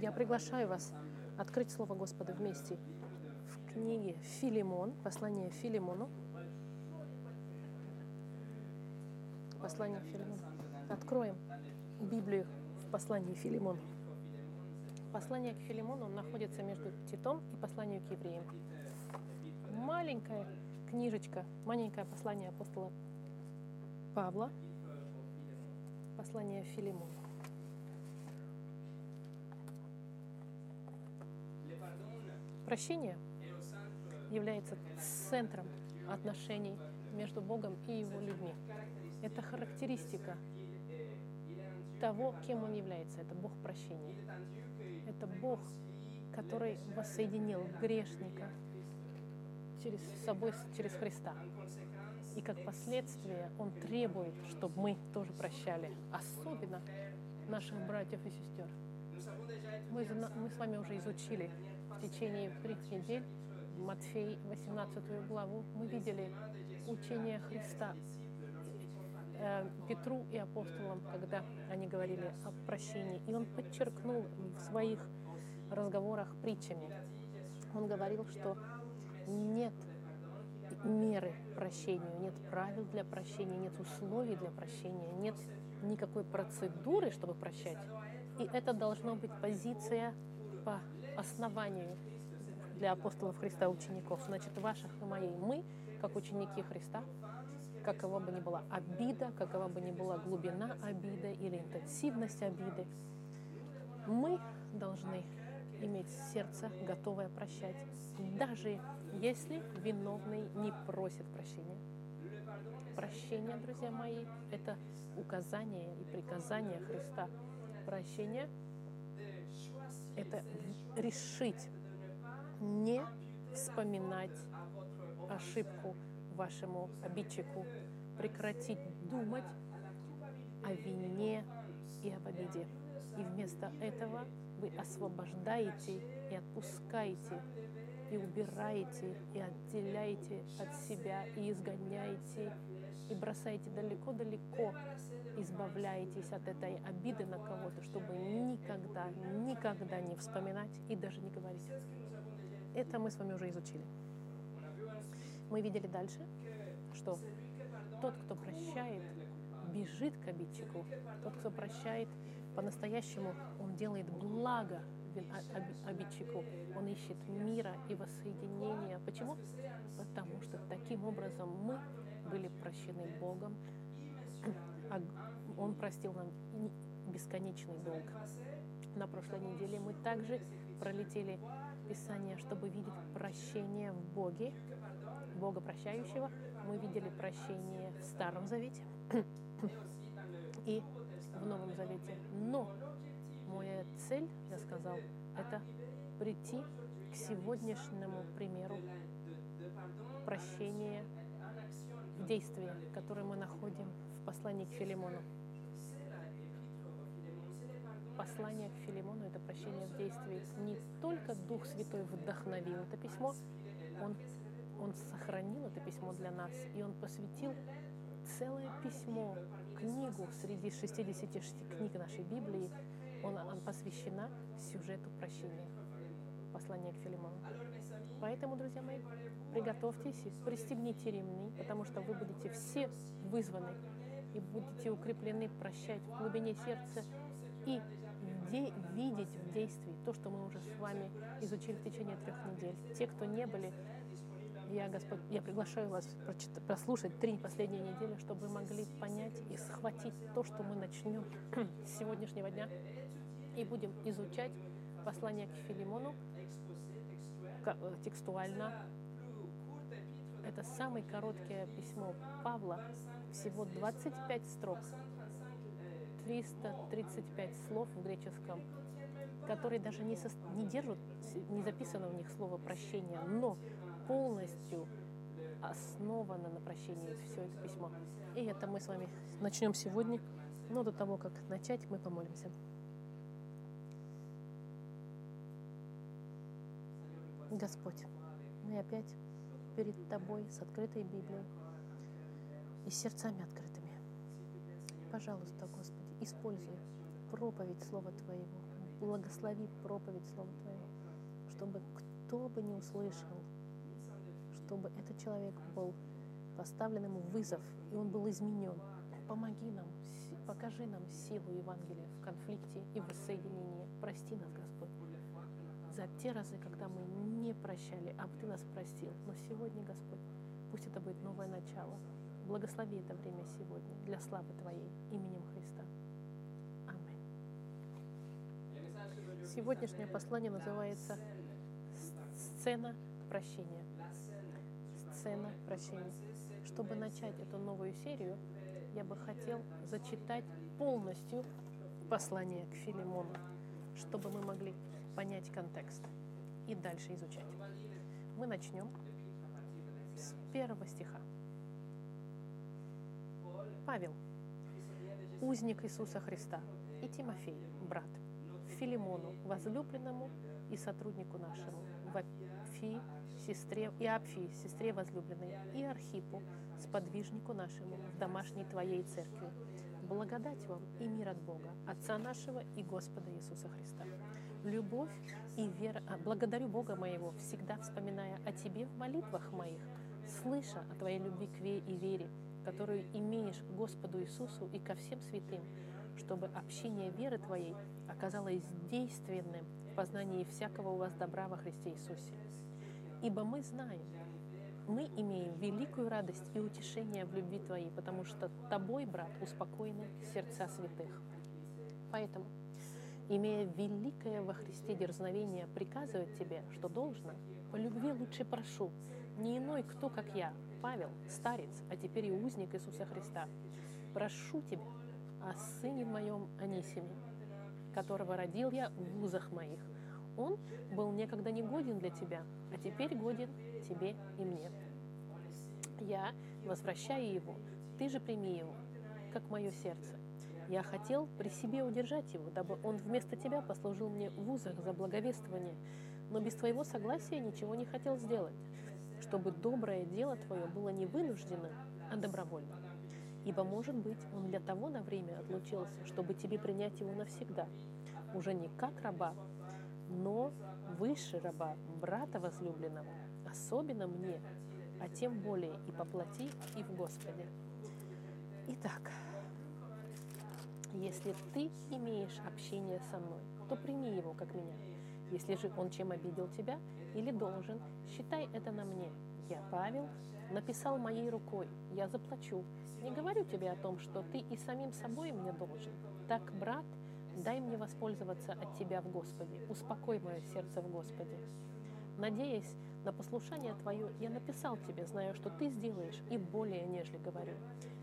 Я приглашаю вас открыть Слово Господа вместе в книге Филимон, послание Филимону. Послание Филимону. Откроем Библию в послании Филимону. Послание к Филимону находится между Титом и посланием к евреям. Маленькая книжечка, маленькое послание апостола Павла, послание Филимону. Прощение является центром отношений между Богом и Его людьми. Это характеристика того, кем Он является. Это Бог прощения. Это Бог, который воссоединил грешника через собой, через Христа. И как последствие Он требует, чтобы мы тоже прощали, особенно наших братьев и сестер. Мы, мы с вами уже изучили в течение трех недель Матфей 18 главу. Мы видели учение Христа э, Петру и апостолам, когда они говорили о прощении. И он подчеркнул в своих разговорах притчами. Он говорил, что нет меры прощению, нет правил для прощения, нет условий для прощения, нет никакой процедуры, чтобы прощать. И это должно быть позиция по основанию для апостолов Христа учеников. Значит, ваших и моей. Мы, как ученики Христа, какова бы ни была обида, какова бы ни была глубина обиды или интенсивность обиды, мы должны иметь сердце, готовое прощать, даже если виновный не просит прощения. Прощение, друзья мои, это указание и приказание Христа. Прощение — это решить не вспоминать ошибку вашему обидчику, прекратить думать о вине и об обиде. И вместо этого вы освобождаете и отпускаете, и убираете, и отделяете от себя, и изгоняете, и бросаете далеко-далеко, избавляетесь от этой обиды на кого-то, чтобы никогда, никогда не вспоминать и даже не говорить. Это мы с вами уже изучили. Мы видели дальше, что тот, кто прощает, бежит к обидчику. Тот, кто прощает, по-настоящему он делает благо обидчику. Он ищет мира и воссоединения. Почему? Потому что таким образом мы были прощены Богом. А он простил нам бесконечный долг. На прошлой неделе мы также пролетели Писание, чтобы видеть прощение в Боге, Бога прощающего. Мы видели прощение в Старом Завете и в Новом Завете. Но моя цель, я сказал, это прийти к сегодняшнему примеру прощения в действии, которое мы находим в послании к Филимону. Послание к Филимону — это прощение в действии. Не только Дух Святой вдохновил это письмо, Он, он сохранил это письмо для нас, и Он посвятил целое письмо, книгу среди 66 книг нашей Библии, он, он посвящена сюжету прощения. Послание к Филимону. Поэтому, друзья мои, приготовьтесь и пристегните ремни, потому что вы будете все вызваны и будете укреплены прощать в глубине сердца и де- видеть в действии то, что мы уже с вами изучили в течение трех недель. Те, кто не были, я, Господь, я приглашаю вас прослушать три последние недели, чтобы вы могли понять и схватить то, что мы начнем с сегодняшнего дня и будем изучать послание к Филимону текстуально. Это самое короткое письмо Павла, всего 25 строк, 335 слов в греческом, которые даже не, со, не держат, не записано в них слово прощение, но полностью основано на прощении все это письмо. И это мы с вами начнем сегодня. Но до того, как начать, мы помолимся. Господь, мы опять перед Тобой с открытой Библией и сердцами открытыми. Пожалуйста, Господи, используй проповедь Слова Твоего, Благослови проповедь Слова Твоего, чтобы кто бы не услышал, чтобы этот человек был поставлен ему вызов, и он был изменен. Помоги нам, покажи нам силу Евангелия в конфликте и в воссоединении. Прости нас, Господь, за те разы, когда мы не прощали, а Ты нас простил. Но сегодня, Господь, пусть это будет новое начало. Благослови это время сегодня для славы Твоей именем Христа. Аминь. Сегодняшнее послание называется «Сцена прощения». Сцена прощения. Чтобы начать эту новую серию, я бы хотел зачитать полностью послание к Филимону, чтобы мы могли понять контекст и дальше изучать. Мы начнем с первого стиха. Павел, узник Иисуса Христа, и Тимофей, брат, Филимону, возлюбленному и сотруднику нашему, в Апфии, сестре, и Апфии, сестре возлюбленной, и Архипу, сподвижнику нашему в домашней Твоей церкви. Благодать вам и мир от Бога, Отца нашего и Господа Иисуса Христа. Любовь и вера, а, благодарю Бога моего, всегда вспоминая о Тебе в молитвах моих, слыша о Твоей любви к ве и вере, которую имеешь к Господу Иисусу и ко всем святым, чтобы общение веры Твоей оказалось действенным в познании всякого у вас добра во Христе Иисусе. Ибо мы знаем, мы имеем великую радость и утешение в любви Твоей, потому что Тобой, брат, успокоены сердца святых. Поэтому, имея великое во Христе дерзновение приказывать Тебе, что должно, по любви лучше прошу, не иной кто, как я, Павел, старец, а теперь и узник Иисуса Христа, прошу Тебя о сыне моем Анисиме, которого родил я в вузах моих. Он был некогда не годен для Тебя, а теперь годен Тебе и мне. Я возвращаю его, Ты же прими его, как мое сердце. Я хотел при себе удержать его, дабы он вместо Тебя послужил мне в вузах за благовествование, но без Твоего согласия ничего не хотел сделать чтобы доброе дело твое было не вынуждено, а добровольно. Ибо, может быть, он для того на время отлучился, чтобы тебе принять его навсегда, уже не как раба, но выше раба, брата возлюбленного, особенно мне, а тем более и по плоти, и в Господе. Итак, если ты имеешь общение со мной, то прими его как меня. Если же он чем обидел тебя, или должен, считай это на мне. Я, Павел, написал моей рукой, я заплачу. Не говорю тебе о том, что ты и самим собой мне должен. Так, брат, дай мне воспользоваться от тебя в Господе. Успокой мое сердце в Господе. Надеясь на послушание твое, я написал тебе, зная, что ты сделаешь, и более, нежели говорю.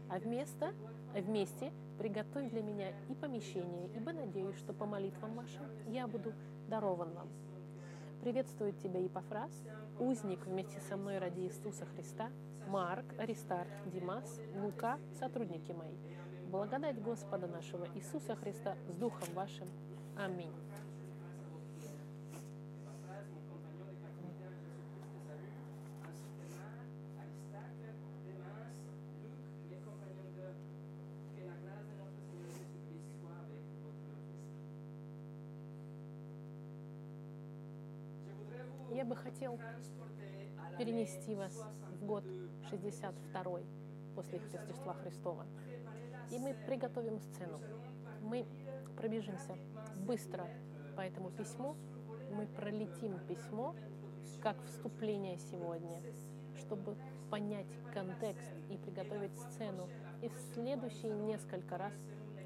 А вместо, вместе приготовь для меня и помещение, ибо надеюсь, что по молитвам вашим я буду дарован вам. Приветствует тебя Епофраз, узник вместе со мной ради Иисуса Христа, Марк, Аристарх, Димас, Лука, сотрудники мои. Благодать Господа нашего Иисуса Христа с Духом вашим. Аминь. Бы хотел перенести вас в год 62 после Рождества Христова. И мы приготовим сцену. Мы пробежимся быстро по этому письму. Мы пролетим письмо как вступление сегодня, чтобы понять контекст и приготовить сцену. И в следующие несколько раз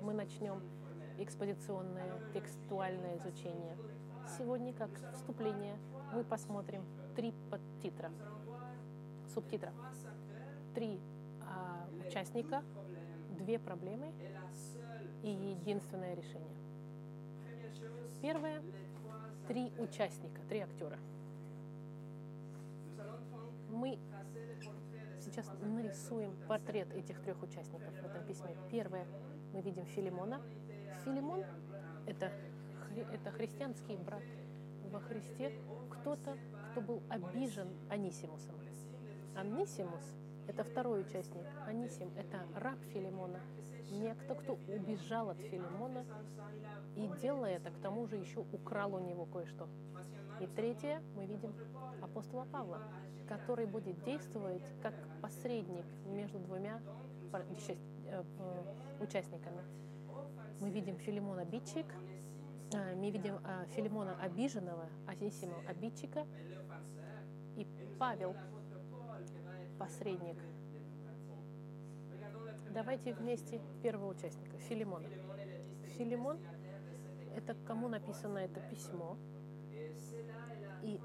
мы начнем экспозиционное текстуальное изучение. Сегодня как вступление мы посмотрим три подтитра, субтитра. Три а, участника, две проблемы и единственное решение. Первое – три участника, три актера. Мы сейчас нарисуем портрет этих трех участников в этом письме. Первое – мы видим Филимона. Филимон – это, это христианский брат во Христе, кто-то, кто был обижен Анисимусом. Анисимус – это второй участник. Анисим – это раб Филимона, некто, кто убежал от Филимона и делая это, к тому же еще украл у него кое-что. И третье, мы видим апостола Павла, который будет действовать как посредник между двумя э, участниками. Мы видим Филимона обидчик, мы видим э, Филимона обиженного, Анисимова обидчика, и Павел посредник. Давайте вместе первого участника, Филимона. Филимон – это кому написано это письмо. И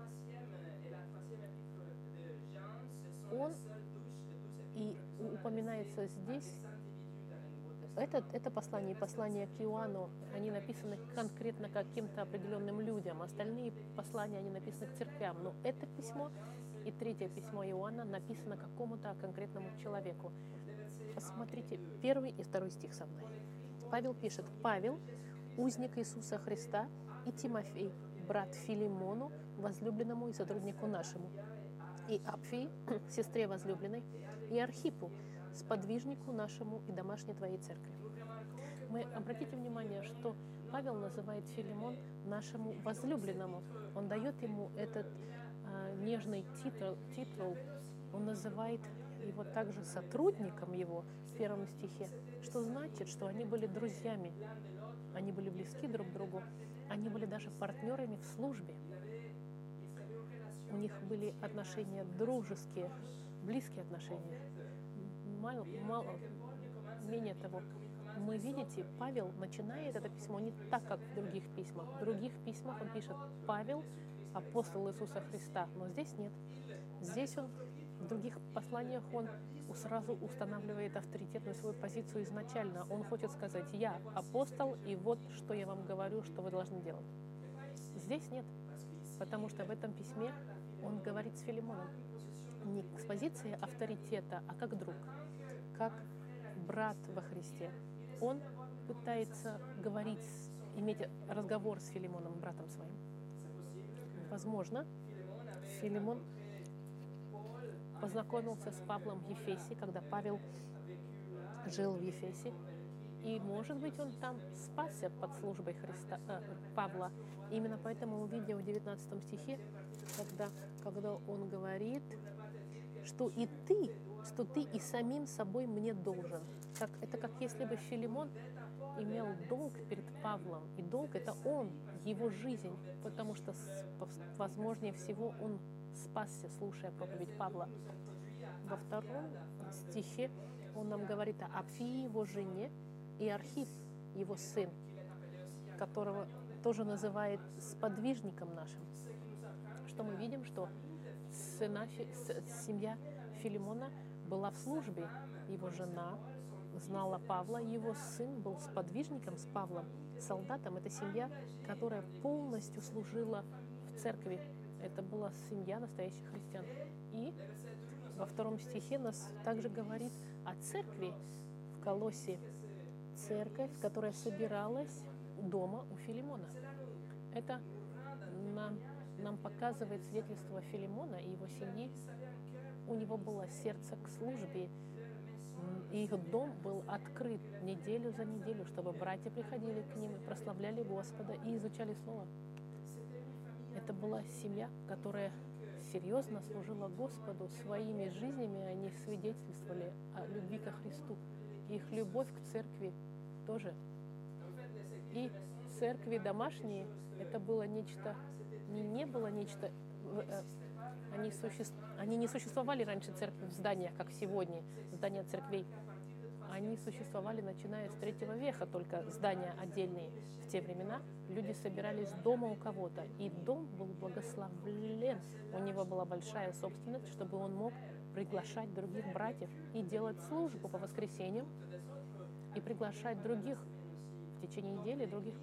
он и упоминается здесь. Это, это послание и послание к Иоанну, они написаны конкретно каким-то определенным людям. Остальные послания, они написаны к церквям. Но это письмо и третье письмо Иоанна написано какому-то конкретному человеку. Посмотрите первый и второй стих со мной. Павел пишет, Павел, узник Иисуса Христа, и Тимофей, брат Филимону, возлюбленному и сотруднику нашему, и Апфии, сестре возлюбленной, и Архипу, сподвижнику нашему и домашней твоей церкви. Мы обратите внимание, что Павел называет Филимон нашему возлюбленному. Он дает ему этот э, нежный титул, титул. Он называет его также сотрудником его в первом стихе, что значит, что они были друзьями, они были близки друг к другу, они были даже партнерами в службе. У них были отношения дружеские, близкие отношения. Мало, мало, менее того, мы видите, Павел начинает это письмо не так, как в других письмах. В других письмах он пишет «Павел, апостол Иисуса Христа», но здесь нет. Здесь он в других посланиях он сразу устанавливает авторитетную свою позицию изначально. Он хочет сказать, я апостол, и вот что я вам говорю, что вы должны делать. Здесь нет, потому что в этом письме он говорит с Филимоном не с позиции авторитета, а как друг, как брат во Христе. Он пытается говорить, иметь разговор с Филимоном, братом своим. Возможно, Филимон познакомился с Павлом в Ефесе, когда Павел жил в Ефесе. И, может быть, он там спасся под службой Христа, э, Павла. Именно поэтому мы видим в 19 стихе, когда, когда он говорит, что и ты, что ты и самим собой мне должен. Как, это как если бы Филимон имел долг перед Павлом. И долг — это он, его жизнь, потому что, возможнее всего, он спасся, слушая проповедь Павла. Во втором стихе он нам говорит о Апфии, его жене, и Архип, его сын, которого тоже называет сподвижником нашим. Что мы видим, что семья Филимона была в службе. Его жена знала Павла, его сын был сподвижником с Павлом, солдатом. Это семья, которая полностью служила в церкви это была семья настоящих христиан. И во втором стихе нас также говорит о церкви в Колосе. Церковь, которая собиралась дома у Филимона. Это нам, нам показывает свидетельство Филимона и его семьи. У него было сердце к службе, и их дом был открыт неделю за неделю, чтобы братья приходили к ним и прославляли Господа и изучали Слово. Это была семья, которая серьезно служила Господу своими жизнями, они свидетельствовали о любви ко Христу. Их любовь к церкви тоже. И церкви домашние, это было нечто, не, не было нечто, э, они, суще, они не существовали раньше церкви в зданиях, как сегодня, здания церквей. Они существовали, начиная с третьего века, только здания отдельные. В те времена люди собирались дома у кого-то, и дом был благословлен. У него была большая собственность, чтобы он мог приглашать других братьев и делать службу по воскресеньям, и приглашать других в течение недели, других.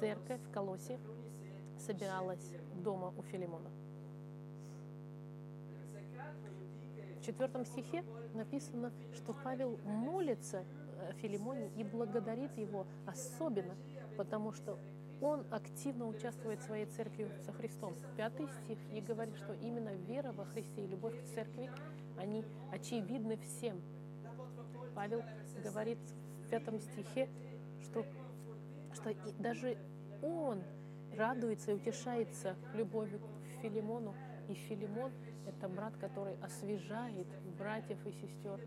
Церковь в Колосе собиралась дома у Филимона. Четвертом стихе написано, что Павел молится Филимоне и благодарит его особенно, потому что он активно участвует в своей церкви со Христом. Пятый стих и говорит, что именно вера во Христе и любовь к церкви, они очевидны всем. Павел говорит в пятом стихе, что, что и даже он радуется и утешается любовью к Филимону. И Филимон – это брат, который освежает братьев и сестер.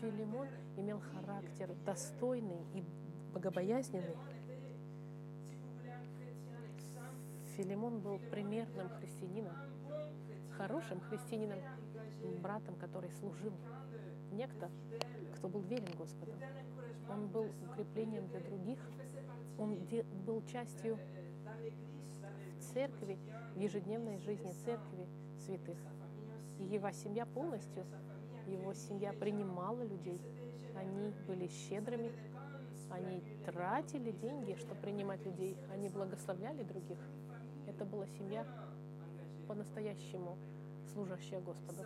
Филимон имел характер достойный и богобоязненный. Филимон был примерным христианином, хорошим христианином, братом, который служил. Некто, кто был верен Господу. Он был укреплением для других. Он был частью церкви, в ежедневной жизни церкви святых. Его семья полностью, его семья принимала людей. Они были щедрыми, они тратили деньги, чтобы принимать людей, они благословляли других. Это была семья по-настоящему служащая Господу.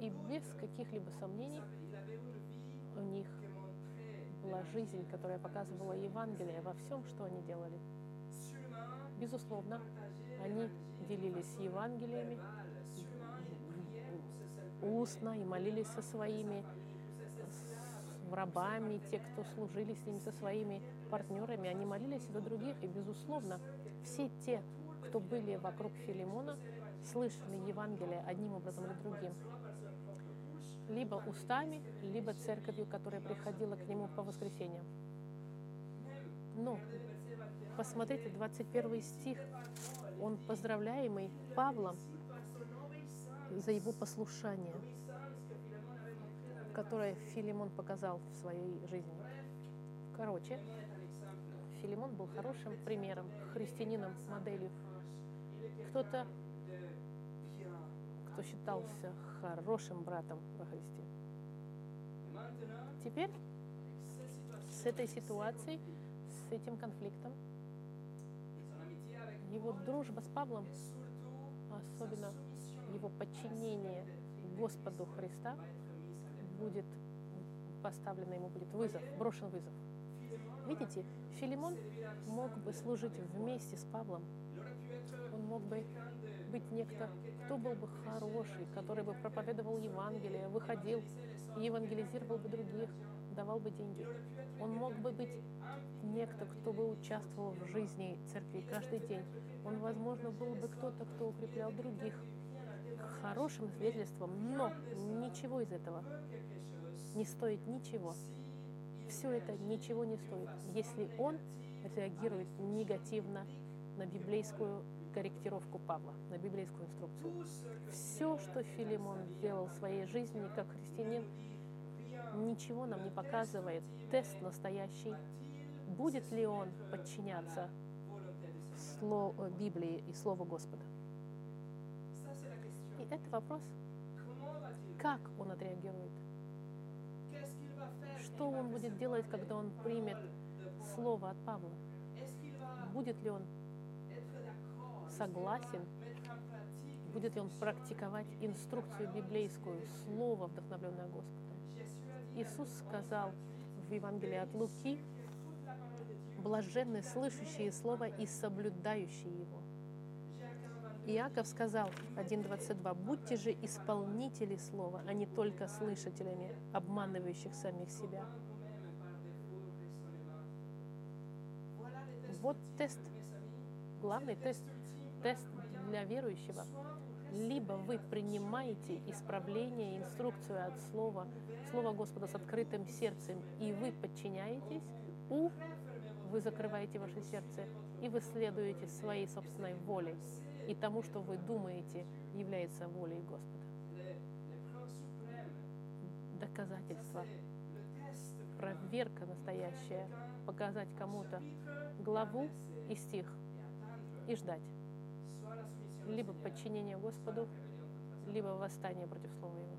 И без каких-либо сомнений у них была жизнь, которая показывала Евангелие во всем, что они делали. Безусловно, они делились Евангелиями устно и молились со своими с рабами, те, кто служили с ними, со своими партнерами. Они молились за других, и, безусловно, все те, кто были вокруг Филимона, слышали Евангелие одним образом или другим. Либо устами, либо церковью, которая приходила к нему по воскресеньям. Но посмотрите, 21 стих, он поздравляемый Павлом за его послушание, которое Филимон показал в своей жизни. Короче, Филимон был хорошим примером, христианином, моделью. Кто-то, кто считался хорошим братом во Христе. Теперь с этой ситуацией, с этим конфликтом, его дружба с Павлом, особенно его подчинение Господу Христа, будет поставлено, ему будет вызов, брошен вызов. Видите, Филимон мог бы служить вместе с Павлом. Он мог бы быть некто, кто был бы хороший, который бы проповедовал Евангелие, выходил и евангелизировал бы других, давал бы деньги. Он мог бы быть некто, кто бы участвовал в жизни церкви каждый день. Он, возможно, был бы кто-то, кто укреплял других хорошим свидетельством, но ничего из этого не стоит ничего. Все это ничего не стоит, если он реагирует негативно на библейскую корректировку Павла, на библейскую инструкцию. Все, что Филимон сделал в своей жизни как христианин, ничего нам не показывает. Тест настоящий. Будет ли он подчиняться Слову Библии и Слову Господа? Это вопрос, как он отреагирует. Что он будет делать, когда он примет слово от Павла? Будет ли он согласен? Будет ли он практиковать инструкцию библейскую, слово, вдохновленное Господом? Иисус сказал в Евангелии от Луки, блаженны слышащие слово и соблюдающие его. Иаков сказал 1.22, «Будьте же исполнители слова, а не только слышателями, обманывающих самих себя». Вот тест, главный тест, тест для верующего. Либо вы принимаете исправление, инструкцию от Слова, Слова Господа с открытым сердцем, и вы подчиняетесь, у вы закрываете ваше сердце, и вы следуете своей собственной воле и тому, что вы думаете, является волей Господа. Доказательство, проверка настоящая, показать кому-то главу и стих и ждать. Либо подчинение Господу, либо восстание против Слова Его.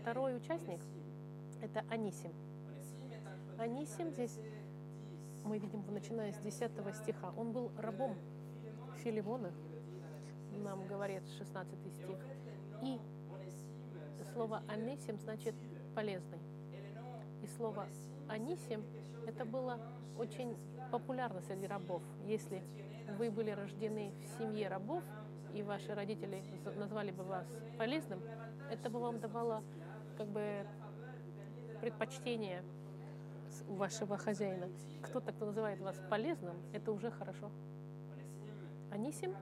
Второй участник – это Анисим. Анисим здесь мы видим, начиная с 10 стиха, он был рабом Филимона, нам говорит 16 стих. И слово «анисим» значит «полезный». И слово «анисим» — это было очень популярно среди рабов. Если вы были рождены в семье рабов, и ваши родители назвали бы вас полезным, это бы вам давало как бы предпочтение у вашего хозяина. Кто-то, кто называет вас полезным, это уже хорошо. Анисим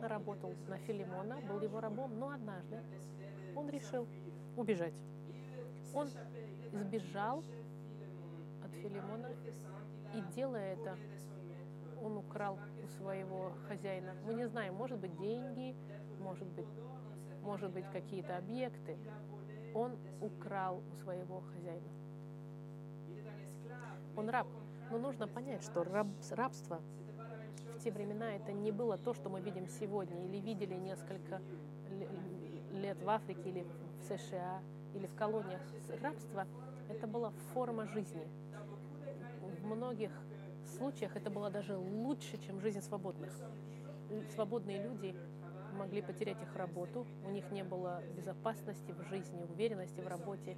работал на Филимона, был его рабом, но однажды он решил убежать. Он сбежал от Филимона и, делая это, он украл у своего хозяина. Мы не знаем, может быть, деньги, может быть, может быть, какие-то объекты. Он украл у своего хозяина. Он раб. Но нужно понять, что раб, рабство в те времена это не было то, что мы видим сегодня или видели несколько лет в Африке или в США или в колониях. Рабство это была форма жизни. В многих случаях это было даже лучше, чем жизнь свободных. Свободные люди могли потерять их работу, у них не было безопасности в жизни, уверенности в работе.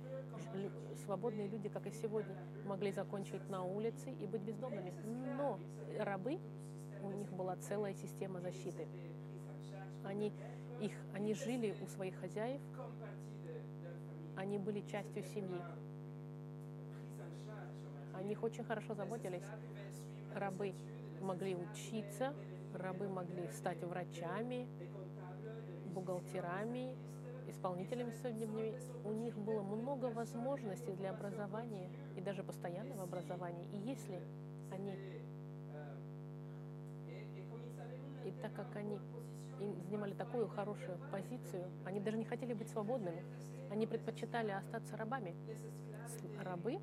Свободные люди, как и сегодня, могли закончить на улице и быть бездомными. Но рабы, у них была целая система защиты. Они, их, они жили у своих хозяев, они были частью семьи. О них очень хорошо заботились. Рабы могли учиться, рабы могли стать врачами, бухгалтерами, исполнителями судебными. У них было много возможностей для образования и даже постоянного образования. И если они... И так как они занимали такую хорошую позицию, они даже не хотели быть свободными. Они предпочитали остаться рабами. Рабы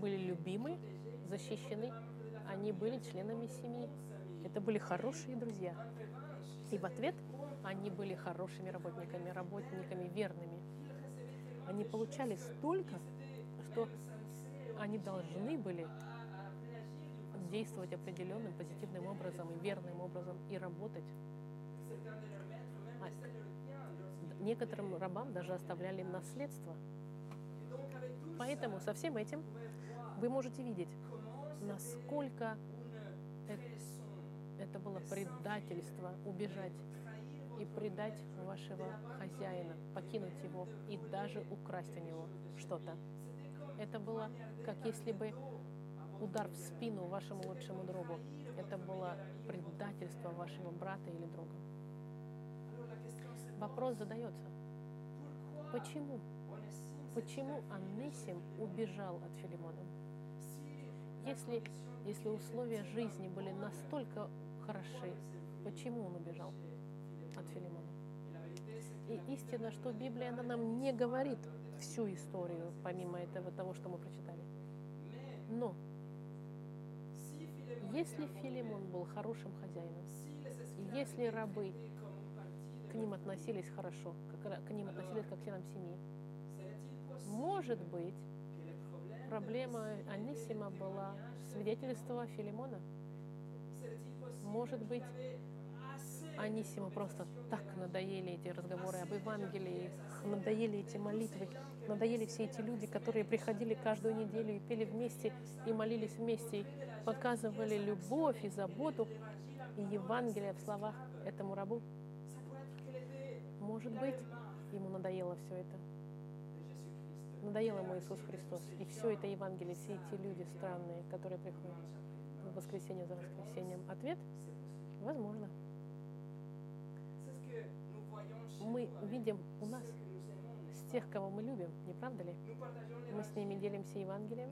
были любимы, защищены, они были членами семьи. Это были хорошие друзья. И в ответ они были хорошими работниками, работниками верными. Они получали столько, что они должны были действовать определенным позитивным образом и верным образом и работать. А некоторым рабам даже оставляли наследство. Поэтому со всем этим вы можете видеть, насколько это, это было предательство убежать и предать вашего хозяина, покинуть его и даже украсть у него что-то. Это было как если бы удар в спину вашему лучшему другу. Это было предательство вашего брата или друга. Вопрос задается. Почему? Почему Анисим убежал от Филимона? Если, если условия жизни были настолько хороши, почему он убежал? От Филимона. И истина, что Библия, она нам не говорит всю историю, помимо этого того, что мы прочитали. Но если Филимон был хорошим хозяином, и если рабы к ним относились хорошо, как, к ним относились как к членам семьи, может быть, проблема Анисима была свидетельство Филимона. Может быть, Анисиму просто так надоели эти разговоры об Евангелии, надоели эти молитвы, надоели все эти люди, которые приходили каждую неделю и пели вместе, и молились вместе, и показывали любовь и заботу и Евангелие в словах этому рабу. Может быть, ему надоело все это. Надоело ему Иисус Христос. И все это Евангелие, все эти люди странные, которые приходят в воскресенье за воскресеньем. Ответ? Возможно мы видим у нас с тех, кого мы любим, не правда ли? Мы с ними делимся Евангелием,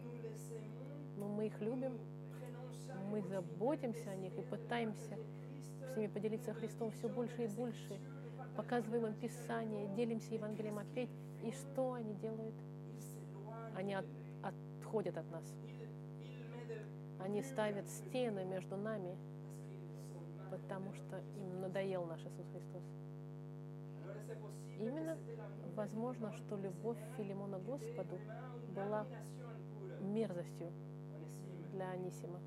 но мы их любим, мы заботимся о них и пытаемся с ними поделиться Христом все больше и больше, показываем им Писание, делимся Евангелием опять. И что они делают? Они от, отходят от нас. Они ставят стены между нами, потому что им надоел наш Иисус Христос. Именно возможно, что любовь Филимона Господу была мерзостью для Анисима.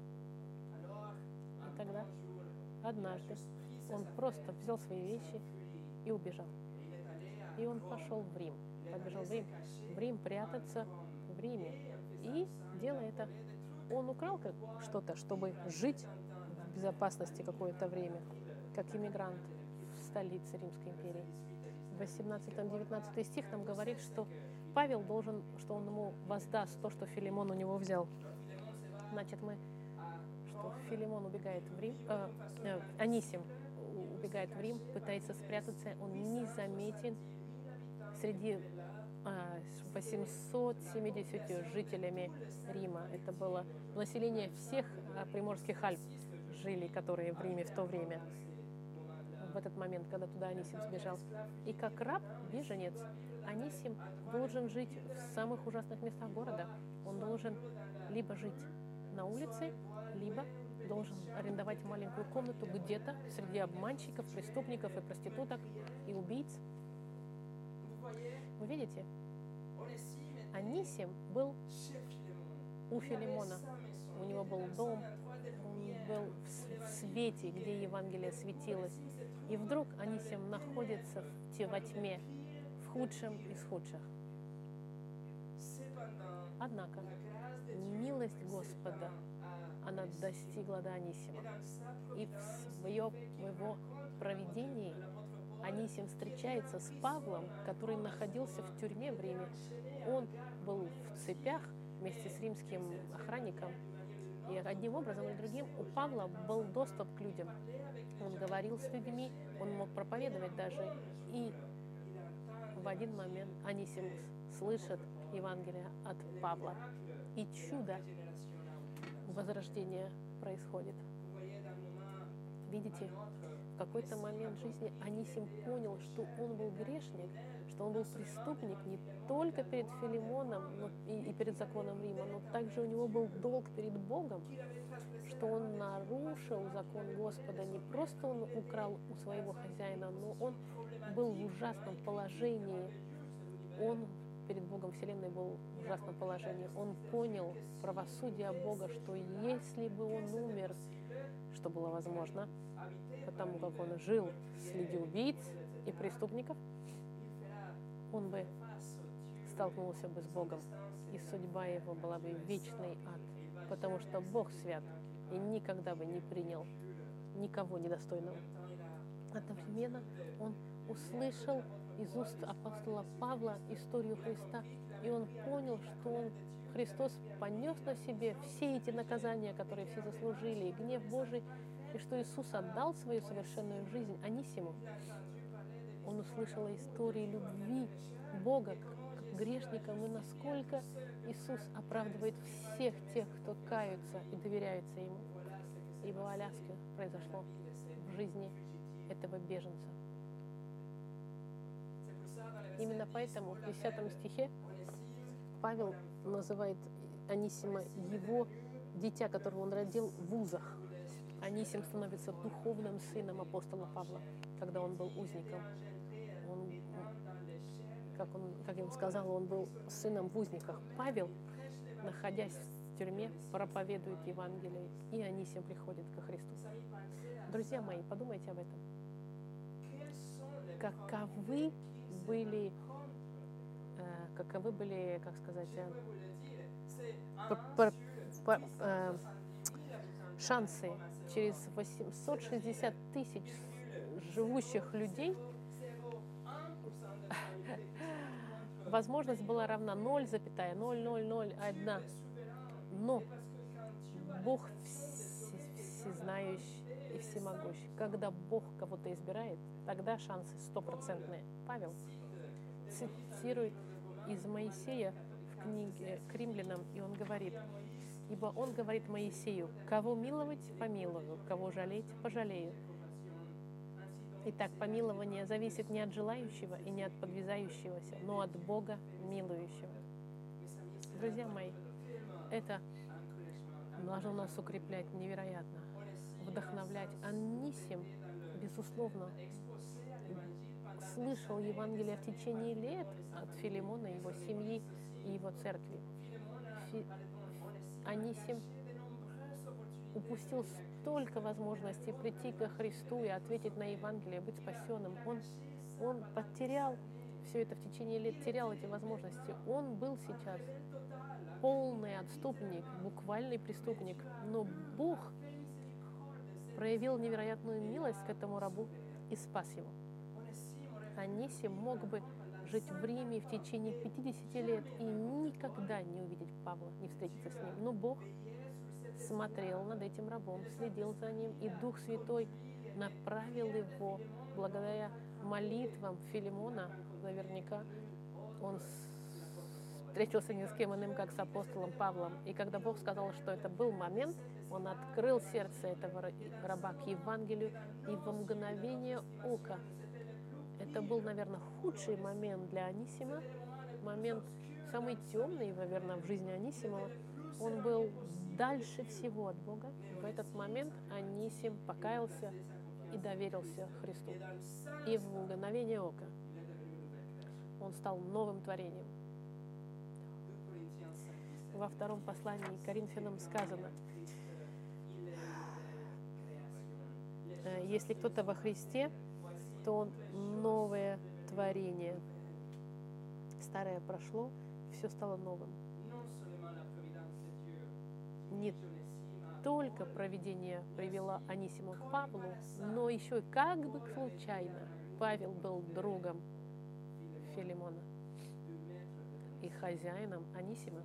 И тогда однажды он просто взял свои вещи и убежал. И он пошел в Рим. Побежал в Рим. В Рим прятаться в Риме. И делая это, он украл что-то, чтобы жить в безопасности какое-то время, как иммигрант в столице Римской империи. 18-19 стих нам говорит, что Павел должен, что он ему воздаст то, что Филимон у него взял. Значит, мы, что Филимон убегает в Рим, э, э, Анисим убегает в Рим, пытается спрятаться, он не заметен среди 870 жителями Рима. Это было население всех приморских Альп жили, которые в Риме в то время, в этот момент, когда туда Анисим сбежал. И как раб, беженец, Анисим должен жить в самых ужасных местах города. Он должен либо жить на улице, либо должен арендовать маленькую комнату где-то среди обманщиков, преступников и проституток и убийц. Вы видите? Анисим был у Филимона. У него был дом, он был в свете, где Евангелие светилось. И вдруг Анисим находится в, во тьме, в худшем из худших. Однако милость Господа, она достигла до Анисима. И в своем его проведении Анисим встречается с Павлом, который находился в тюрьме в Риме. Он был в цепях вместе с римским охранником. И одним образом или другим у Павла был доступ к людям. Он говорил с людьми, он мог проповедовать даже. И в один момент Анисим слышит Евангелие от Павла. И чудо возрождения происходит. Видите, в какой-то момент жизни Анисим понял, что он был грешник, что он был преступник не только перед Филимоном но и, и перед законом Рима, но также у него был долг перед Богом, что он нарушил закон Господа. Не просто он украл у своего хозяина, но он был в ужасном положении. Он перед Богом Вселенной был в ужасном положении. Он понял правосудие Бога, что если бы он умер, что было возможно, потому как он жил среди убийц и преступников, он бы столкнулся бы с Богом, и судьба его была бы вечный ад, потому что Бог свят и никогда бы не принял никого недостойного. Одновременно он услышал из уст апостола Павла историю Христа, и он понял, что он, Христос понес на себе все эти наказания, которые все заслужили, и гнев Божий, и что Иисус отдал свою совершенную жизнь Анисиму. Он услышал истории любви Бога к грешникам и насколько Иисус оправдывает всех тех, кто каются и доверяются Ему. Ибо в Аляске произошло в жизни этого беженца. Именно поэтому в 10 стихе Павел называет Анисима его дитя, которого он родил в узах. Анисим становится духовным сыном апостола Павла, когда он был узником. Он, как, он, как я вам сказала, он был сыном в узниках. Павел, находясь в тюрьме, проповедует Евангелие, и Анисим приходит ко Христу. Друзья мои, подумайте об этом. Каковы были, каковы были, как сказать, э, э, шансы через 860 тысяч живущих людей возможность была равна 0,0001. Но Бог всезнающий и всемогущий. Когда Бог кого-то избирает, тогда шансы стопроцентные. Павел цитирует из Моисея в книге к римлянам, и он говорит, ибо он говорит Моисею, кого миловать, помилую, кого жалеть, пожалею. Итак, помилование зависит не от желающего и не от подвязающегося, но от Бога милующего. Друзья мои, это должно нас укреплять невероятно, вдохновлять. Анисим, безусловно, слышал Евангелие в течение лет от Филимона, его семьи и его церкви. Фи... Анисим упустил столько возможностей прийти ко Христу и ответить на Евангелие, быть спасенным. Он, он потерял все это в течение лет, терял эти возможности. Он был сейчас полный отступник, буквальный преступник. Но Бог проявил невероятную милость к этому рабу и спас его. Анисим мог бы жить в Риме в течение 50 лет и никогда не увидеть Павла, не встретиться с ним. Но Бог смотрел над этим рабом, следил за ним, и Дух Святой направил его благодаря молитвам Филимона, наверняка он встретился ни с кем иным, как с апостолом Павлом. И когда Бог сказал, что это был момент, он открыл сердце этого раба к Евангелию, и во мгновение ока это был, наверное, худший момент для Анисима, момент самый темный, наверное, в жизни Анисимова. Он был дальше всего от Бога. В этот момент Анисим покаялся и доверился Христу. И в мгновение ока он стал новым творением. Во втором послании Коринфянам сказано, «Э, если кто-то во Христе, то он новое творение. Старое прошло, все стало новым. Не только проведение привело Анисима к Павлу, но еще и как бы случайно Павел был другом Филимона и хозяином Анисима.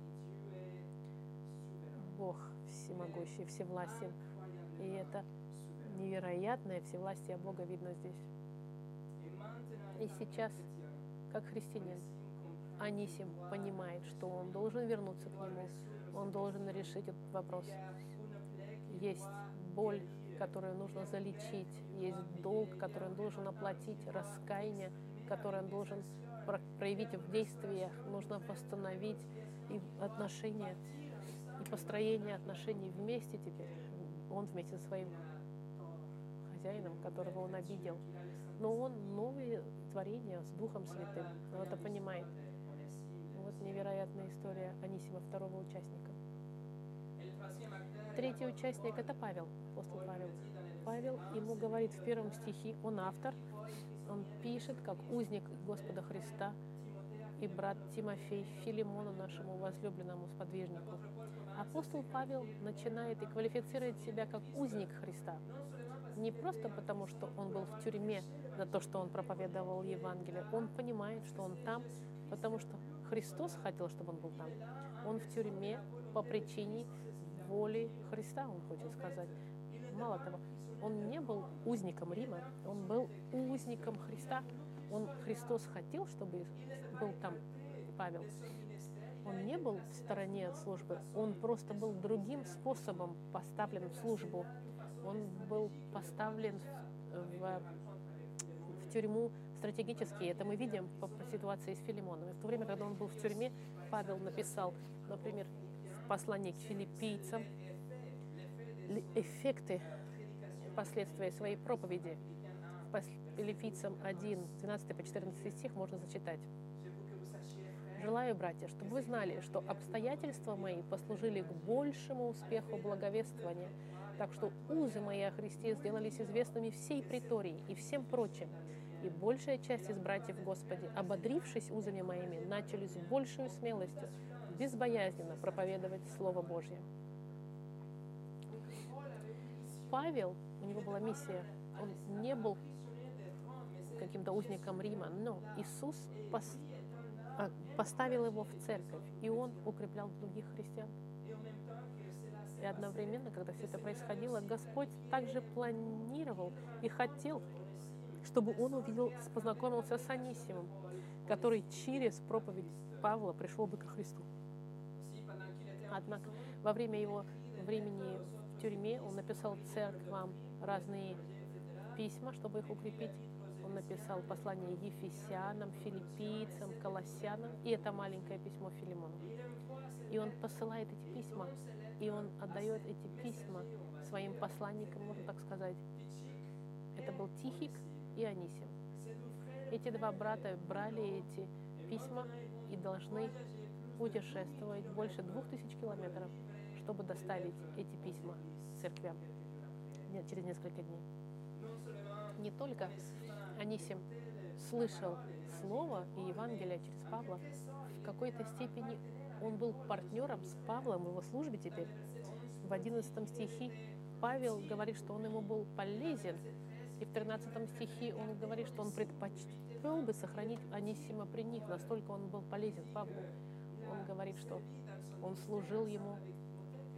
Бог всемогущий, всевластен. И это невероятное всевластие Бога видно здесь. И сейчас, как христианин, Анисим понимает, что он должен вернуться к нему, он должен решить этот вопрос. Есть боль, которую нужно залечить, есть долг, который он должен оплатить, раскаяние, которое он должен проявить в действиях, нужно восстановить и отношения, и построение отношений вместе теперь. Он вместе со своим хозяином, которого он обидел. Но он новые творения с Духом Святым. Он это понимает. Вот невероятная история Анисима, второго участника. Третий участник – это Павел, апостол Павел. Павел ему говорит в первом стихе, он автор, он пишет, как узник Господа Христа и брат Тимофей Филимону, нашему возлюбленному сподвижнику. Апостол Павел начинает и квалифицирует себя как узник Христа. Не просто потому, что он был в тюрьме за то, что он проповедовал Евангелие. Он понимает, что он там, потому что Христос хотел, чтобы он был там. Он в тюрьме по причине воли Христа, он хочет сказать. Мало того, он не был узником Рима, он был узником Христа. Он, Христос хотел, чтобы был там Павел. Он не был в стороне службы, он просто был другим способом поставлен в службу. Он был поставлен в, в тюрьму стратегически. Это мы видим по, по ситуации с Филимоном. И в то время, когда он был в тюрьме, Павел написал, например, в послании к филиппийцам, эффекты последствия своей проповеди. В Филиппийцам 1, 12 по 14 стих можно зачитать. Желаю, братья, чтобы вы знали, что обстоятельства мои послужили к большему успеху благовествования, так что узы мои о Христе сделались известными всей притории и всем прочим. И большая часть из братьев Господи, ободрившись узами моими, начали с большей смелостью, безбоязненно проповедовать Слово Божье. Павел, у него была миссия, он не был каким-то узником Рима, но Иисус пос, а, поставил его в церковь, и он укреплял других христиан. И одновременно, когда все это происходило, Господь также планировал и хотел, чтобы он увидел, познакомился с Анисимом, который через проповедь Павла пришел бы ко Христу. Однако во время его времени в тюрьме он написал церквам разные письма, чтобы их укрепить. Он написал послание Ефесянам, филиппийцам, колоссянам, и это маленькое письмо Филимону. И он посылает эти письма, и он отдает эти письма своим посланникам, можно так сказать. Это был Тихик и Анисим. Эти два брата брали эти письма и должны путешествовать больше двух тысяч километров, чтобы доставить эти письма церквям нет, через несколько дней. Не только Анисим слышал Слово и Евангелие через Павла, в какой-то степени он был партнером с Павлом в его службе теперь. В 11 стихе Павел говорит, что он ему был полезен И в 13 стихе он говорит, что он предпочел бы сохранить Анисима при них, настолько он был полезен Павлу. Он говорит, что он служил ему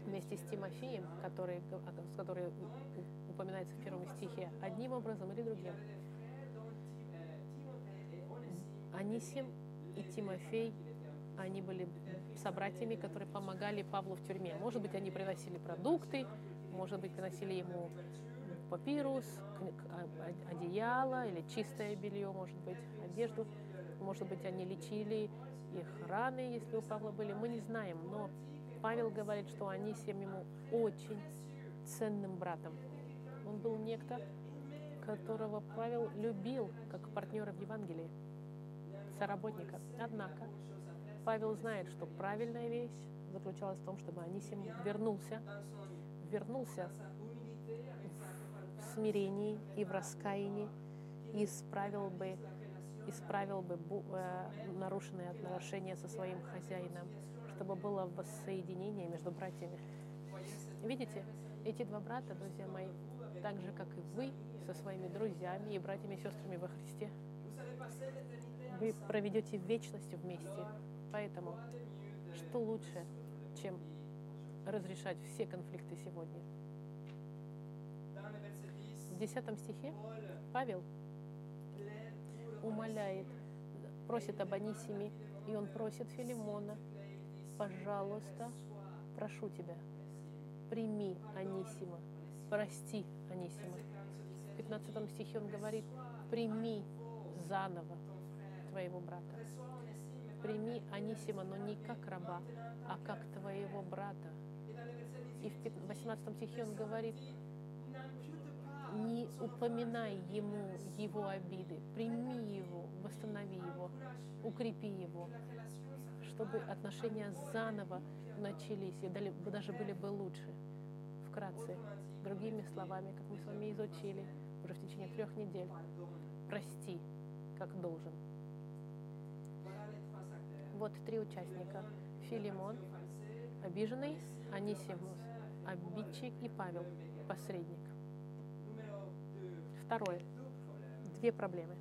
вместе с Тимофеем, который, который упоминается в первом стихе, одним образом или другим. Анисим и Тимофей, они были собратьями, которые помогали Павлу в тюрьме. Может быть, они приносили продукты, может быть, приносили ему папирус, а, одеяло или чистое белье, может быть, одежду. Может быть, они лечили их раны, если у Павла были. Мы не знаем, но Павел говорит, что они всем ему очень ценным братом. Он был некто, которого Павел любил как партнера в Евангелии, соработника. Однако Павел знает, что правильная вещь заключалась в том, чтобы Анисим вернулся, вернулся в смирении и в раскаянии и исправил бы, исправил бы э, нарушенные отношения со своим хозяином, чтобы было воссоединение между братьями. Видите, эти два брата, друзья мои, так же, как и вы, со своими друзьями и братьями и сестрами во Христе, вы проведете вечность вместе. Поэтому что лучше, чем разрешать все конфликты сегодня? В 10 стихе Павел умоляет, просит об Анисиме, и он просит Филимона, пожалуйста, прошу тебя, прими Анисима, прости Анисима. В 15 стихе он говорит, прими заново твоего брата. Прими Анисима, но не как раба, а как твоего брата. И в 18 стихе он говорит, не упоминай ему его обиды, прими его, восстанови его, укрепи его, чтобы отношения заново начались и даже были бы лучше. Вкратце, другими словами, как мы с вами изучили уже в течение трех недель, прости, как должен. Вот три участника. Филимон, обиженный, Анисимус, обидчик и Павел, посредник. Второе. Две проблемы.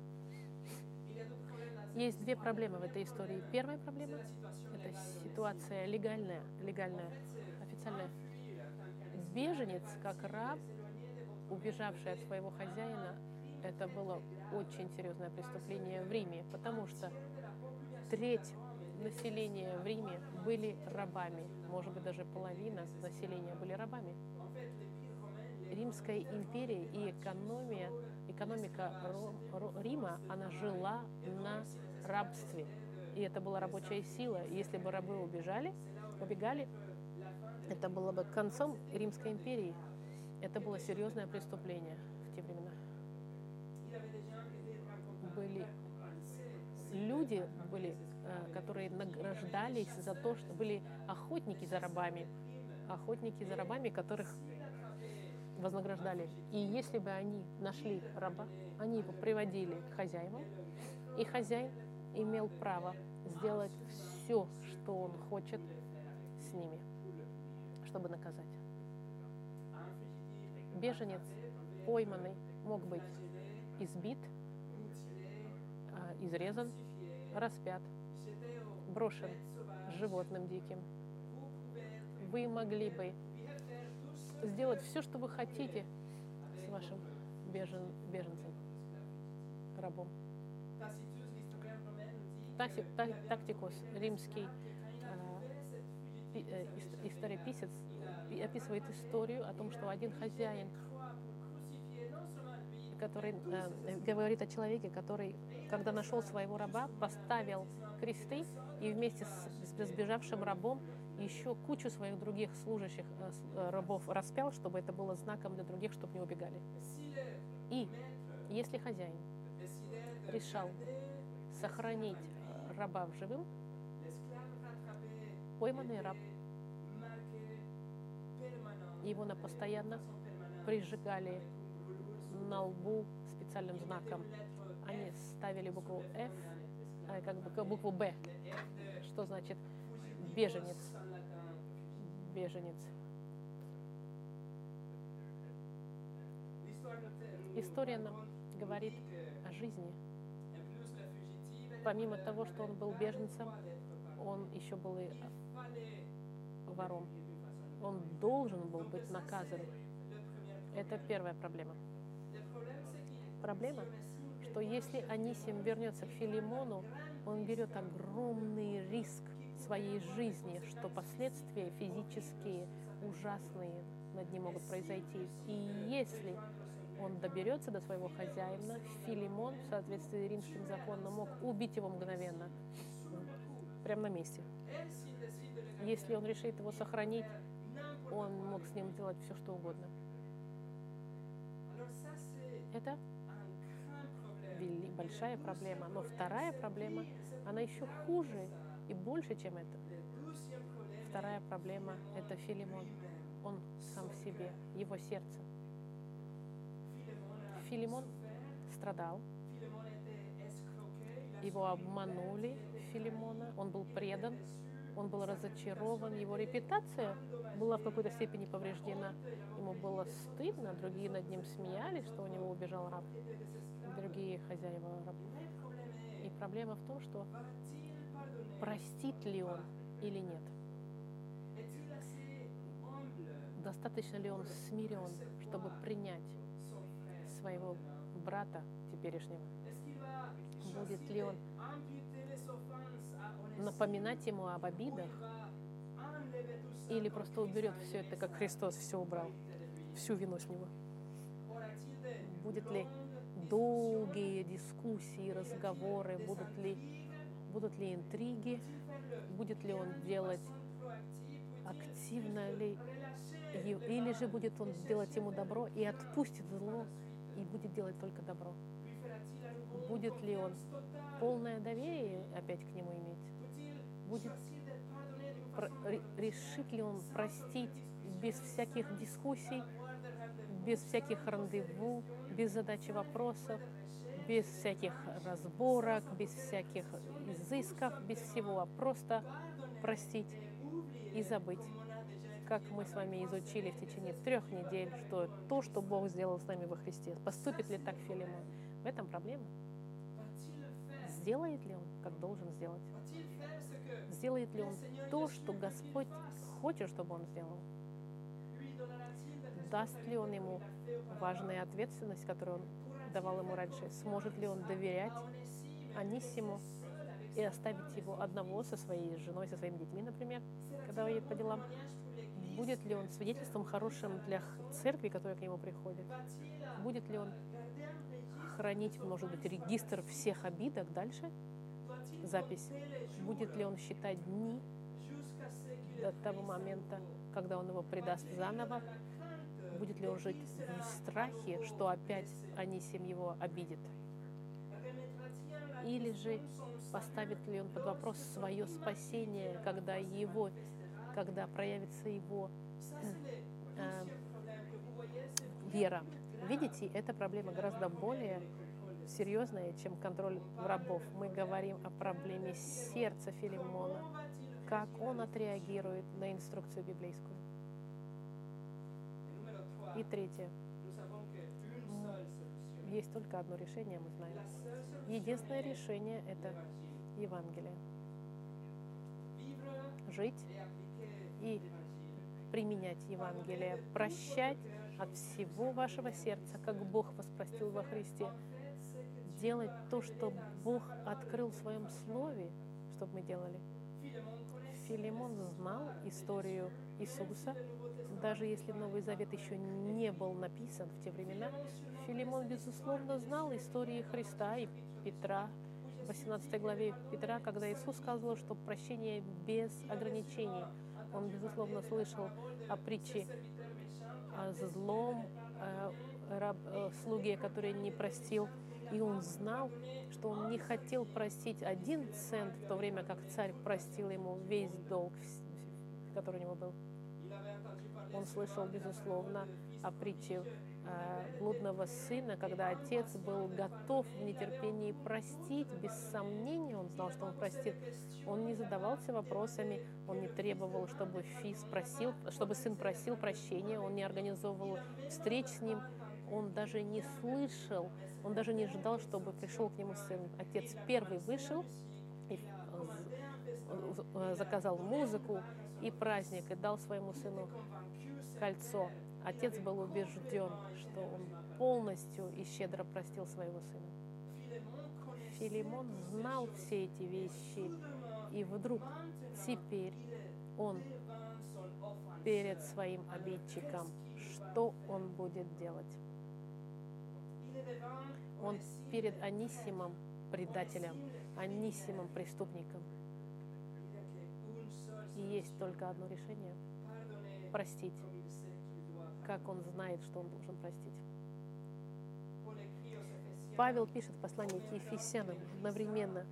Есть две проблемы в этой истории. Первая проблема – это ситуация легальная, легальная, официальная. Беженец, как раб, убежавший от своего хозяина, это было очень серьезное преступление в Риме, потому что треть населения в Риме были рабами, может быть, даже половина населения были рабами. Римская империя и экономия, экономика Рима, она жила на рабстве. И это была рабочая сила. Если бы рабы убежали, убегали, это было бы концом Римской империи. Это было серьезное преступление в те времена. Были люди, были, которые награждались за то, что были охотники за рабами, охотники за рабами, которых вознаграждали. И если бы они нашли раба, они его приводили к хозяевам, и хозяин имел право сделать все, что он хочет с ними, чтобы наказать. Беженец, пойманный, мог быть избит, а, изрезан, распят, брошен животным диким. Вы могли бы сделать все, что вы хотите с вашим бежен, беженцем, рабом. Тактикус, римский э, историписец, описывает историю о том, что один хозяин, который э, говорит о человеке, который, когда нашел своего раба, поставил кресты и вместе с, с сбежавшим рабом еще кучу своих других служащих э, э, рабов распял, чтобы это было знаком для других, чтобы не убегали. И если хозяин решал сохранить раба в живым, пойманный раб, его на постоянно прижигали на лбу специальным знаком. Они ставили букву F, э, как бы букву Б, что значит беженец беженец. История нам говорит о жизни. Помимо того, что он был беженцем, он еще был и вором. Он должен был быть наказан. Это первая проблема. Проблема, что если Анисим вернется к Филимону, он берет огромный риск своей жизни, что последствия физические, ужасные над ним могут произойти. И если он доберется до своего хозяина, Филимон, в соответствии с римским законом, мог убить его мгновенно, прямо на месте. Если он решит его сохранить, он мог с ним сделать все, что угодно. Это большая проблема. Но вторая проблема, она еще хуже и больше, чем это. Вторая проблема – это Филимон. Он сам в себе, его сердце. Филимон страдал, его обманули, Филимона, он был предан, он был разочарован, его репутация была в какой-то степени повреждена. Ему было стыдно, другие над ним смеялись, что у него убежал раб, другие хозяева раба. И проблема в том, что простит ли он или нет. Достаточно ли он смирен, чтобы принять своего брата теперешнего? Будет ли он напоминать ему об обидах или просто уберет все это, как Христос все убрал, всю вину с него? Будет ли долгие дискуссии, разговоры, будут ли, будут ли интриги, будет ли он делать активно ли, или же будет он делать ему добро и отпустит зло и будет делать только добро. Будет ли он полное доверие опять к нему иметь? будет, решит ли он простить без всяких дискуссий, без всяких рандеву, без задачи вопросов, без всяких разборок, без всяких изысков, без всего, а просто простить и забыть. Как мы с вами изучили в течение трех недель, что то, что Бог сделал с нами во Христе, поступит ли так Филимон? В этом проблема. Сделает ли он, как должен сделать? Сделает ли он то, что Господь хочет, чтобы он сделал? Даст ли он ему важную ответственность, которую он давал ему раньше? Сможет ли он доверять Анисиму и оставить его одного со своей женой, со своими детьми, например, когда едет по делам? Будет ли он свидетельством хорошим для церкви, которая к нему приходит? Будет ли он хранить, может быть, регистр всех обидок дальше? запись, будет ли он считать дни до того момента, когда он его предаст заново, будет ли он жить в страхе, что опять Анисим его обидит, или же поставит ли он под вопрос свое спасение, когда его, когда проявится его э, вера. Видите, эта проблема гораздо более серьезное, чем контроль рабов. Мы говорим о проблеме сердца Филимона, как он отреагирует на инструкцию библейскую. И третье. Есть только одно решение, мы знаем. Единственное решение – это Евангелие. Жить и применять Евангелие, прощать от всего вашего сердца, как Бог вас простил во Христе, делать то, что Бог открыл в своем слове, чтобы мы делали. Филимон знал историю Иисуса, даже если Новый Завет еще не был написан в те времена. Филимон, безусловно, знал истории Христа и Петра, в 18 главе Петра, когда Иисус сказал, что прощение без ограничений. Он, безусловно, слышал о притче о злом о раб, о слуге, который не простил и он знал, что он не хотел простить один цент, в то время как царь простил ему весь долг, который у него был. Он слышал, безусловно, о притче э, блудного сына, когда отец был готов в нетерпении простить, без сомнения он знал, что он простит. Он не задавался вопросами, он не требовал, чтобы Фи спросил, чтобы сын просил прощения, он не организовывал встреч с ним, Он даже не слышал, он даже не ждал, чтобы пришел к нему сын. Отец первый вышел и заказал музыку и праздник, и дал своему сыну кольцо. Отец был убежден, что он полностью и щедро простил своего сына. Филимон знал все эти вещи, и вдруг теперь он перед своим обидчиком, что он будет делать? Он перед Анисимом, предателем, Анисимом, преступником. И есть только одно решение – простить, как он знает, что он должен простить. Павел пишет послание к Ефесянам одновременно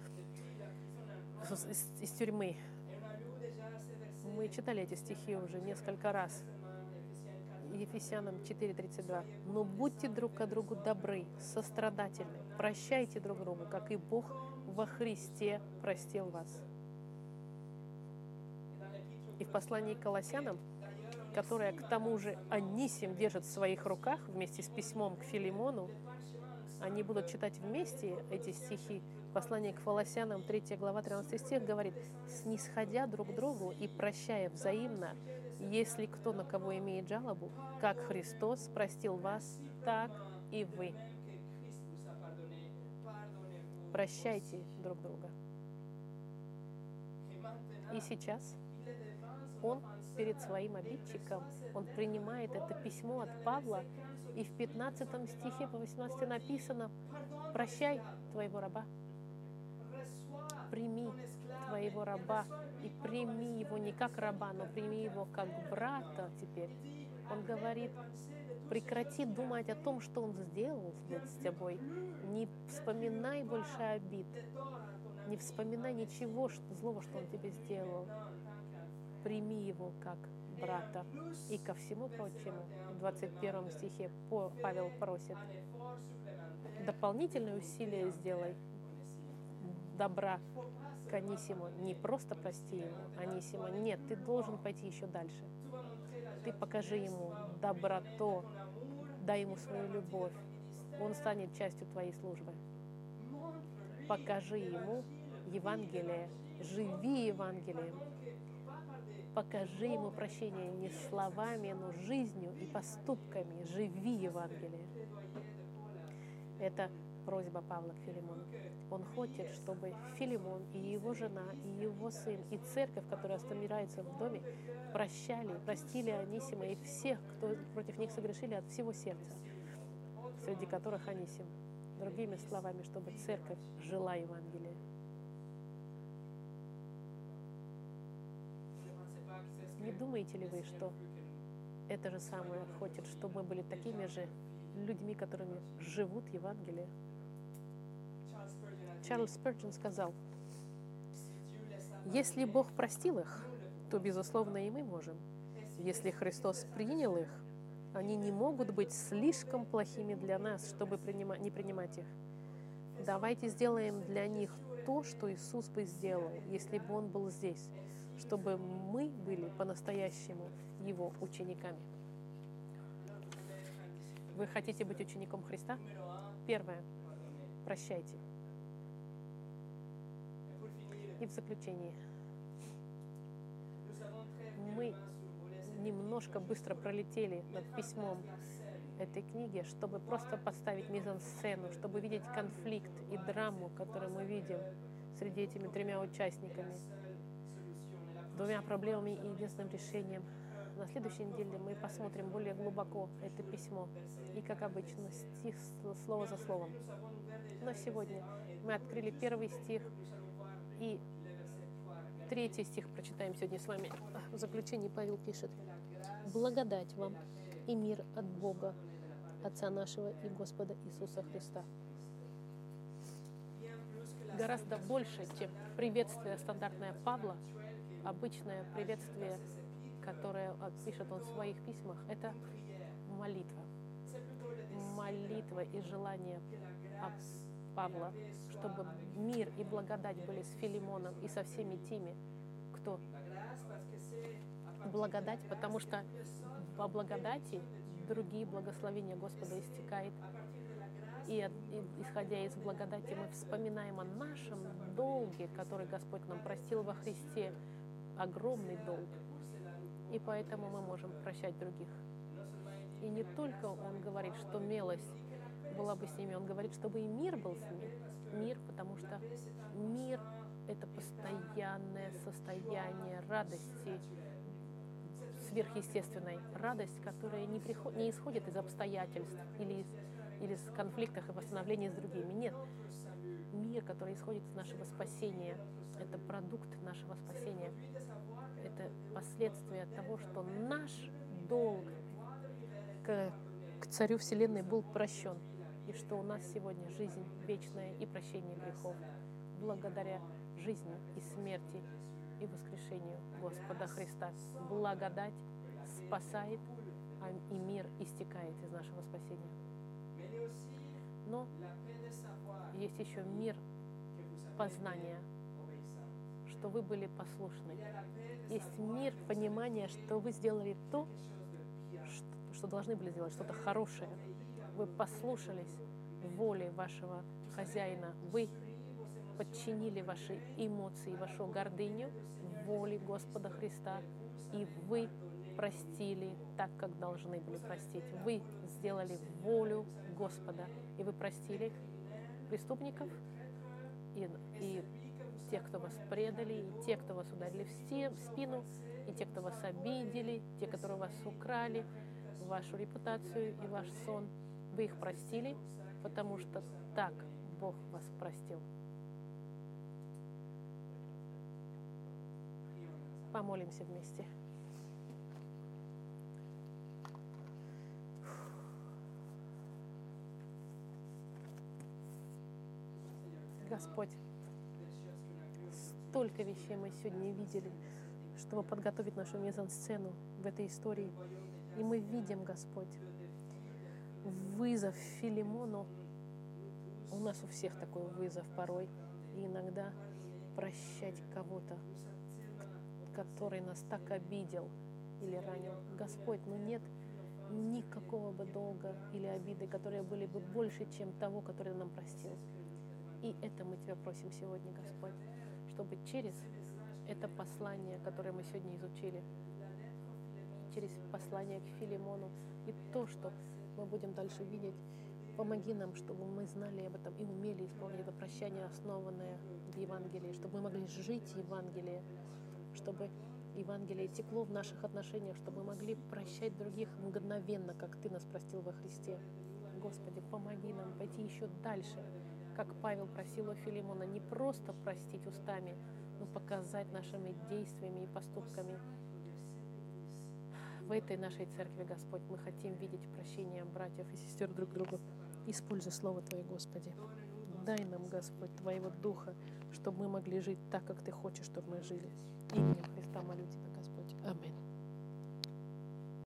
из, тюрьмы. Мы читали эти стихи уже несколько раз. Ефесянам 4.32. «Но будьте друг к другу добры, сострадательны, прощайте друг другу, как и Бог во Христе простил вас». И в послании к Колоссянам, которое к тому же Анисим держит в своих руках вместе с письмом к Филимону, они будут читать вместе эти стихи. Послание к Фолосянам, 3 глава, 13 стих говорит, «Снисходя друг другу и прощая взаимно, если кто на кого имеет жалобу, как Христос простил вас, так и вы». Прощайте друг друга. И сейчас он перед своим обидчиком, он принимает это письмо от Павла, и в 15 стихе по 18 написано, «Прощай твоего раба, прими твоего раба, и прими его не как раба, но прими его как брата теперь». Он говорит, прекрати думать о том, что он сделал с тобой. Не вспоминай больше обид. Не вспоминай ничего что, злого, что он тебе сделал. Прими его как брата. И ко всему прочему, в 21 стихе Павел просит, дополнительные усилия сделай добра к Анисиму. Не просто прости ему, Анисима. Нет, ты должен пойти еще дальше. Ты покажи ему доброту, дай ему свою любовь. Он станет частью твоей службы. Покажи ему Евангелие, живи Евангелием, покажи ему прощение не словами, но жизнью и поступками. Живи Евангелие. Это просьба Павла к Филимону. Он хочет, чтобы Филимон и его жена, и его сын, и церковь, которая собирается в доме, прощали, простили Анисима и всех, кто против них согрешили от всего сердца, среди которых Анисим. Другими словами, чтобы церковь жила Евангелие. Не думаете ли вы, что это же самое хочет, чтобы мы были такими же людьми, которыми живут Евангелие? Чарльз Спurgeon сказал, если Бог простил их, то, безусловно, и мы можем. Если Христос принял их, они не могут быть слишком плохими для нас, чтобы принимать, не принимать их. Давайте сделаем для них то, что Иисус бы сделал, если бы Он был здесь чтобы мы были по-настоящему Его учениками. Вы хотите быть учеником Христа? Первое. Прощайте. И в заключение. Мы немножко быстро пролетели над письмом этой книги, чтобы просто поставить мизансцену, чтобы видеть конфликт и драму, которую мы видим среди этими тремя участниками двумя проблемами и единственным решением. На следующей неделе мы посмотрим более глубоко это письмо. И, как обычно, стих слово за словом. Но сегодня мы открыли первый стих и третий стих прочитаем сегодня с вами. В заключении Павел пишет. «Благодать вам и мир от Бога, Отца нашего и Господа Иисуса Христа». Гораздо больше, чем приветствие стандартное Павла, обычное приветствие, которое пишет он в своих письмах, это молитва. Молитва и желание Павла, чтобы мир и благодать были с Филимоном и со всеми теми, кто благодать, потому что по благодати другие благословения Господа истекает. И, и исходя из благодати мы вспоминаем о нашем долге, который Господь нам простил во Христе, огромный долг. И поэтому мы можем прощать других. И не только Он говорит, что милость была бы с ними, Он говорит, чтобы и мир был с ними. Мир, потому что мир — это постоянное состояние радости, сверхъестественной радость, которая не, приход, не исходит из обстоятельств или из, или из конфликтов и восстановления с другими. Нет. Мир, который исходит из нашего спасения, это продукт нашего спасения. Это последствия того, что наш долг к, к Царю Вселенной был прощен. И что у нас сегодня жизнь вечная и прощение грехов. Благодаря жизни и смерти и воскрешению Господа Христа. Благодать спасает, а и мир истекает из нашего спасения. Но есть еще мир познания, что вы были послушны. Есть мир понимания, что вы сделали то, что, что должны были сделать, что-то хорошее. Вы послушались воле вашего хозяина. Вы подчинили ваши эмоции, вашу гордыню воле Господа Христа, и вы простили так, как должны были простить. Вы сделали волю Господа, и вы простили преступников и, и тех, кто вас предали, и тех, кто вас ударили в спину, и те, кто вас обидели, те, которые вас украли, вашу репутацию и ваш сон. Вы их простили, потому что так Бог вас простил. Помолимся вместе. Господь, столько вещей мы сегодня видели, чтобы подготовить нашу мизансцену в этой истории. И мы видим, Господь, вызов Филимону. У нас у всех такой вызов порой. И иногда прощать кого-то, который нас так обидел или ранил. Господь, ну нет никакого бы долга или обиды, которые были бы больше, чем того, который нам простил. И это мы Тебя просим сегодня, Господь, чтобы через это послание, которое мы сегодня изучили, через послание к Филимону и то, что мы будем дальше видеть, помоги нам, чтобы мы знали об этом и умели исполнять это прощание, основанное в Евангелии, чтобы мы могли жить Евангелие, чтобы Евангелие текло в наших отношениях, чтобы мы могли прощать других мгновенно, как Ты нас простил во Христе. Господи, помоги нам пойти еще дальше, как Павел просил у Филимона, не просто простить устами, но показать нашими действиями и поступками в этой нашей церкви, Господь, мы хотим видеть прощение братьев и сестер друг друга. Используй Слово Твое, Господи. Дай нам, Господь, Твоего Духа, чтобы мы могли жить так, как Ты хочешь, чтобы мы жили. Именем Христа молю Тебя, Господь. Аминь.